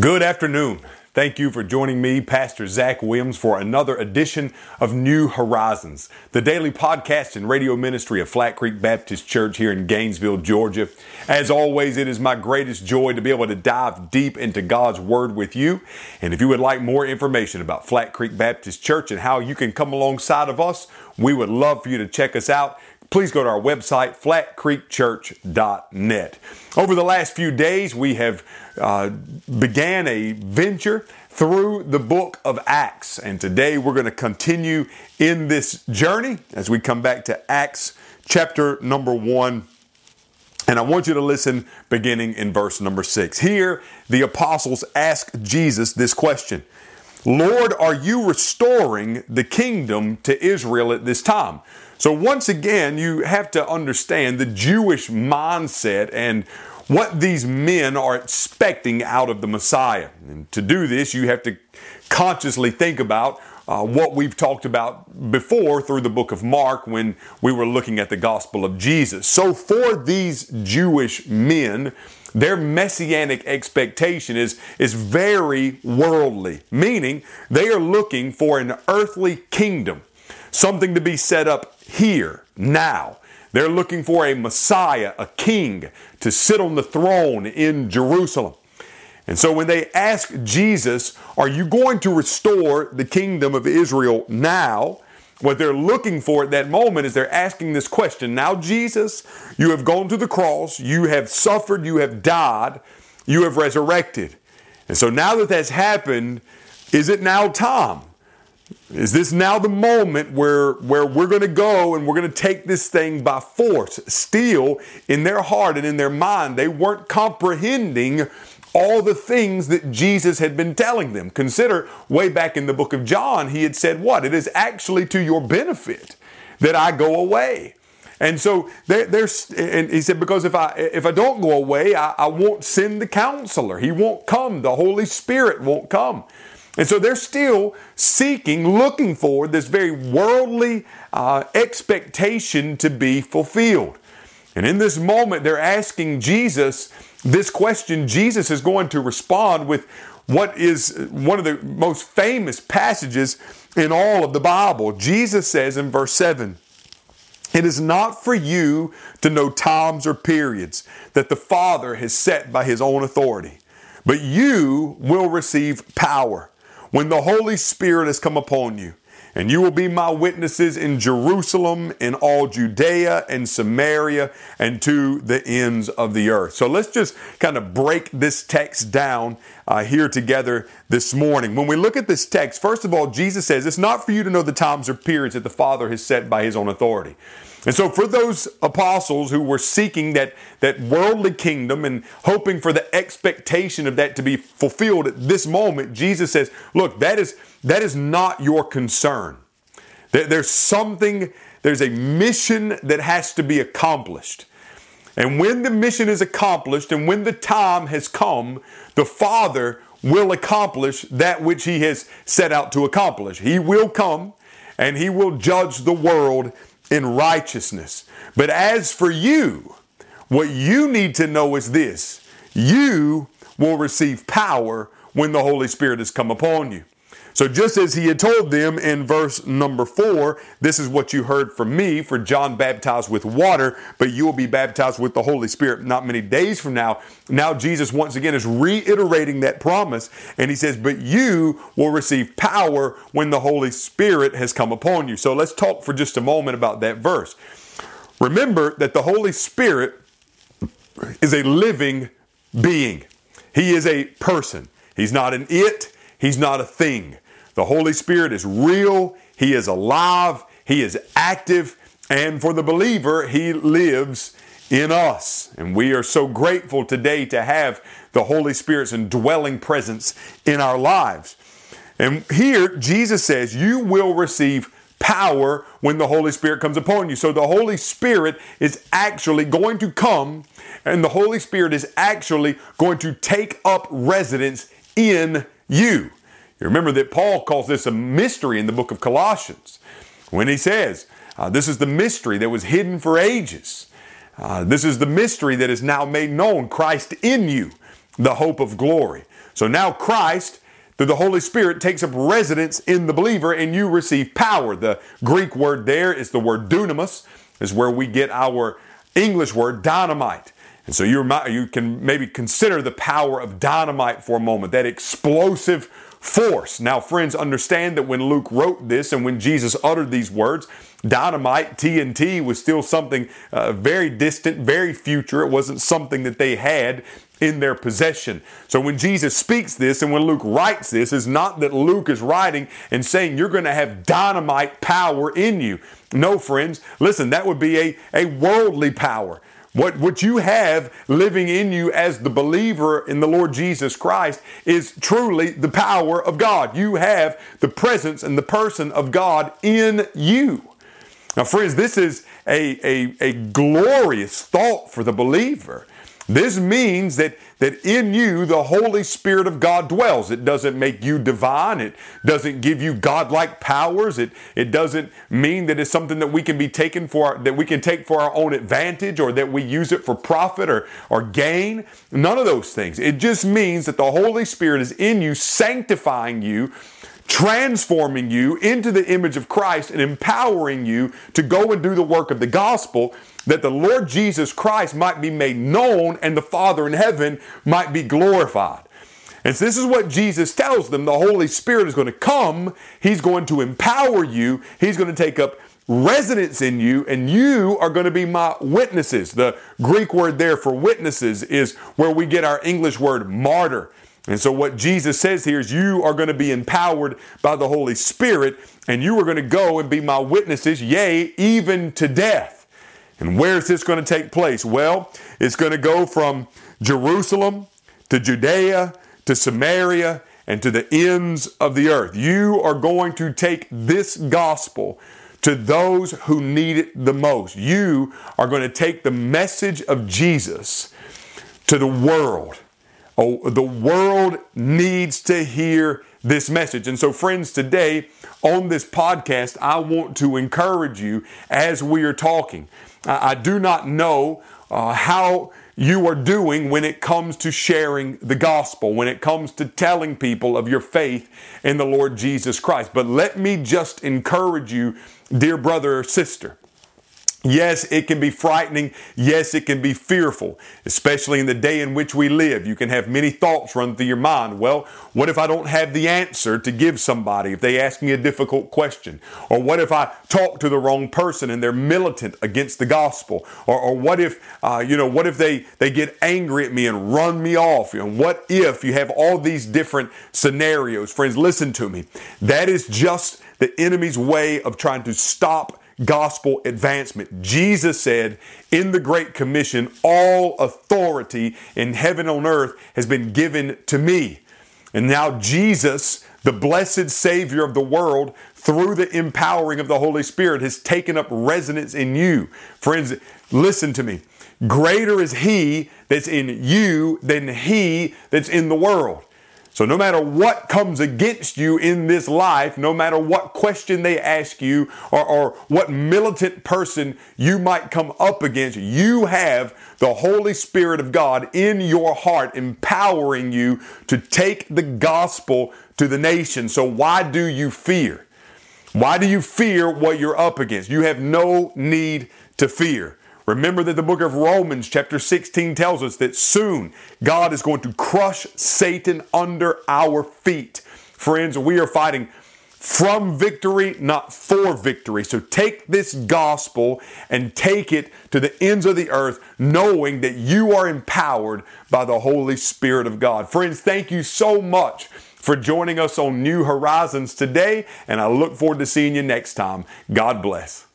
Good afternoon. Thank you for joining me, Pastor Zach Williams, for another edition of New Horizons, the daily podcast and radio ministry of Flat Creek Baptist Church here in Gainesville, Georgia. As always, it is my greatest joy to be able to dive deep into God's Word with you. And if you would like more information about Flat Creek Baptist Church and how you can come alongside of us, we would love for you to check us out please go to our website, flatcreekchurch.net. Over the last few days, we have uh, began a venture through the book of Acts. And today we're going to continue in this journey as we come back to Acts chapter number one. And I want you to listen beginning in verse number six. Here, the apostles ask Jesus this question Lord, are you restoring the kingdom to Israel at this time? So, once again, you have to understand the Jewish mindset and what these men are expecting out of the Messiah. And to do this, you have to consciously think about uh, what we've talked about before through the book of Mark when we were looking at the gospel of Jesus. So, for these Jewish men, their messianic expectation is, is very worldly, meaning they are looking for an earthly kingdom, something to be set up here, now. They're looking for a Messiah, a king, to sit on the throne in Jerusalem. And so when they ask Jesus, Are you going to restore the kingdom of Israel now? What they're looking for at that moment is they're asking this question Now, Jesus, you have gone to the cross, you have suffered, you have died, you have resurrected. And so now that that's happened, is it now time? Is this now the moment where, where we're going to go and we're going to take this thing by force? Still, in their heart and in their mind, they weren't comprehending all the things that Jesus had been telling them. Consider way back in the book of John, he had said, What? It is actually to your benefit that I go away. And so there, there's, and he said, because if I if I don't go away, I, I won't send the counselor. He won't come. The Holy Spirit won't come. And so they're still seeking, looking for this very worldly uh, expectation to be fulfilled. And in this moment, they're asking Jesus this question. Jesus is going to respond with what is one of the most famous passages in all of the Bible. Jesus says in verse 7 It is not for you to know times or periods that the Father has set by his own authority, but you will receive power when the Holy Spirit has come upon you, and you will be my witnesses in Jerusalem, in all Judea and Samaria, and to the ends of the earth. So let's just kind of break this text down uh, here together this morning. When we look at this text, first of all, Jesus says it's not for you to know the times or periods that the Father has set by his own authority. And so, for those apostles who were seeking that, that worldly kingdom and hoping for the expectation of that to be fulfilled at this moment, Jesus says, Look, that is, that is not your concern. There's something, there's a mission that has to be accomplished. And when the mission is accomplished and when the time has come, the Father will accomplish that which He has set out to accomplish. He will come and He will judge the world in righteousness. But as for you, what you need to know is this you will receive power when the Holy Spirit has come upon you. So, just as he had told them in verse number four, this is what you heard from me, for John baptized with water, but you will be baptized with the Holy Spirit not many days from now. Now, Jesus once again is reiterating that promise, and he says, But you will receive power when the Holy Spirit has come upon you. So, let's talk for just a moment about that verse. Remember that the Holy Spirit is a living being, He is a person. He's not an it, He's not a thing. The Holy Spirit is real, He is alive, He is active, and for the believer, He lives in us. And we are so grateful today to have the Holy Spirit's indwelling presence in our lives. And here, Jesus says, You will receive power when the Holy Spirit comes upon you. So the Holy Spirit is actually going to come, and the Holy Spirit is actually going to take up residence in you. You remember that Paul calls this a mystery in the book of Colossians when he says, uh, This is the mystery that was hidden for ages. Uh, this is the mystery that is now made known Christ in you, the hope of glory. So now Christ, through the Holy Spirit, takes up residence in the believer and you receive power. The Greek word there is the word dunamis, is where we get our English word dynamite. And so you you can maybe consider the power of dynamite for a moment, that explosive force. Now, friends, understand that when Luke wrote this and when Jesus uttered these words, dynamite, TNT, was still something uh, very distant, very future. It wasn't something that they had in their possession. So when Jesus speaks this and when Luke writes this, is not that Luke is writing and saying you're going to have dynamite power in you. No, friends, listen, that would be a, a worldly power. What, what you have living in you as the believer in the Lord Jesus Christ is truly the power of God. You have the presence and the person of God in you. Now, friends, this is a, a, a glorious thought for the believer. This means that, that in you the Holy Spirit of God dwells. It doesn't make you divine. It doesn't give you godlike powers. It, it doesn't mean that it's something that we can be taken for that we can take for our own advantage or that we use it for profit or, or gain. None of those things. It just means that the Holy Spirit is in you, sanctifying you transforming you into the image of Christ and empowering you to go and do the work of the gospel that the Lord Jesus Christ might be made known and the Father in heaven might be glorified. And so this is what Jesus tells them. The Holy Spirit is going to come. He's going to empower you. He's going to take up residence in you, and you are going to be my witnesses. The Greek word there for witnesses is where we get our English word martyr. And so, what Jesus says here is, you are going to be empowered by the Holy Spirit, and you are going to go and be my witnesses, yea, even to death. And where is this going to take place? Well, it's going to go from Jerusalem to Judea to Samaria and to the ends of the earth. You are going to take this gospel to those who need it the most. You are going to take the message of Jesus to the world. Oh, the world needs to hear this message. And so, friends, today on this podcast, I want to encourage you as we are talking. I do not know uh, how you are doing when it comes to sharing the gospel, when it comes to telling people of your faith in the Lord Jesus Christ. But let me just encourage you, dear brother or sister. Yes, it can be frightening. Yes, it can be fearful, especially in the day in which we live. You can have many thoughts run through your mind. Well, what if I don't have the answer to give somebody if they ask me a difficult question? Or what if I talk to the wrong person and they're militant against the gospel? Or, or what if, uh, you know, what if they, they get angry at me and run me off? You know, what if you have all these different scenarios? Friends, listen to me. That is just the enemy's way of trying to stop gospel advancement. Jesus said in the Great Commission, All authority in heaven and on earth has been given to me. And now Jesus, the blessed Savior of the world, through the empowering of the Holy Spirit, has taken up residence in you. Friends, listen to me. Greater is He that's in you than He that's in the world. So, no matter what comes against you in this life, no matter what question they ask you or, or, what militant person you might come up against, you have the Holy Spirit of God in your heart, empowering you to take the gospel to the nation. So, why do you fear? Why do you fear what you're up against? You have no need to fear. Remember that the book of Romans, chapter 16, tells us that soon God is going to crush Satan under our feet. Friends, we are fighting from victory, not for victory. So take this gospel and take it to the ends of the earth, knowing that you are empowered by the Holy Spirit of God. Friends, thank you so much for joining us on New Horizons today, and I look forward to seeing you next time. God bless.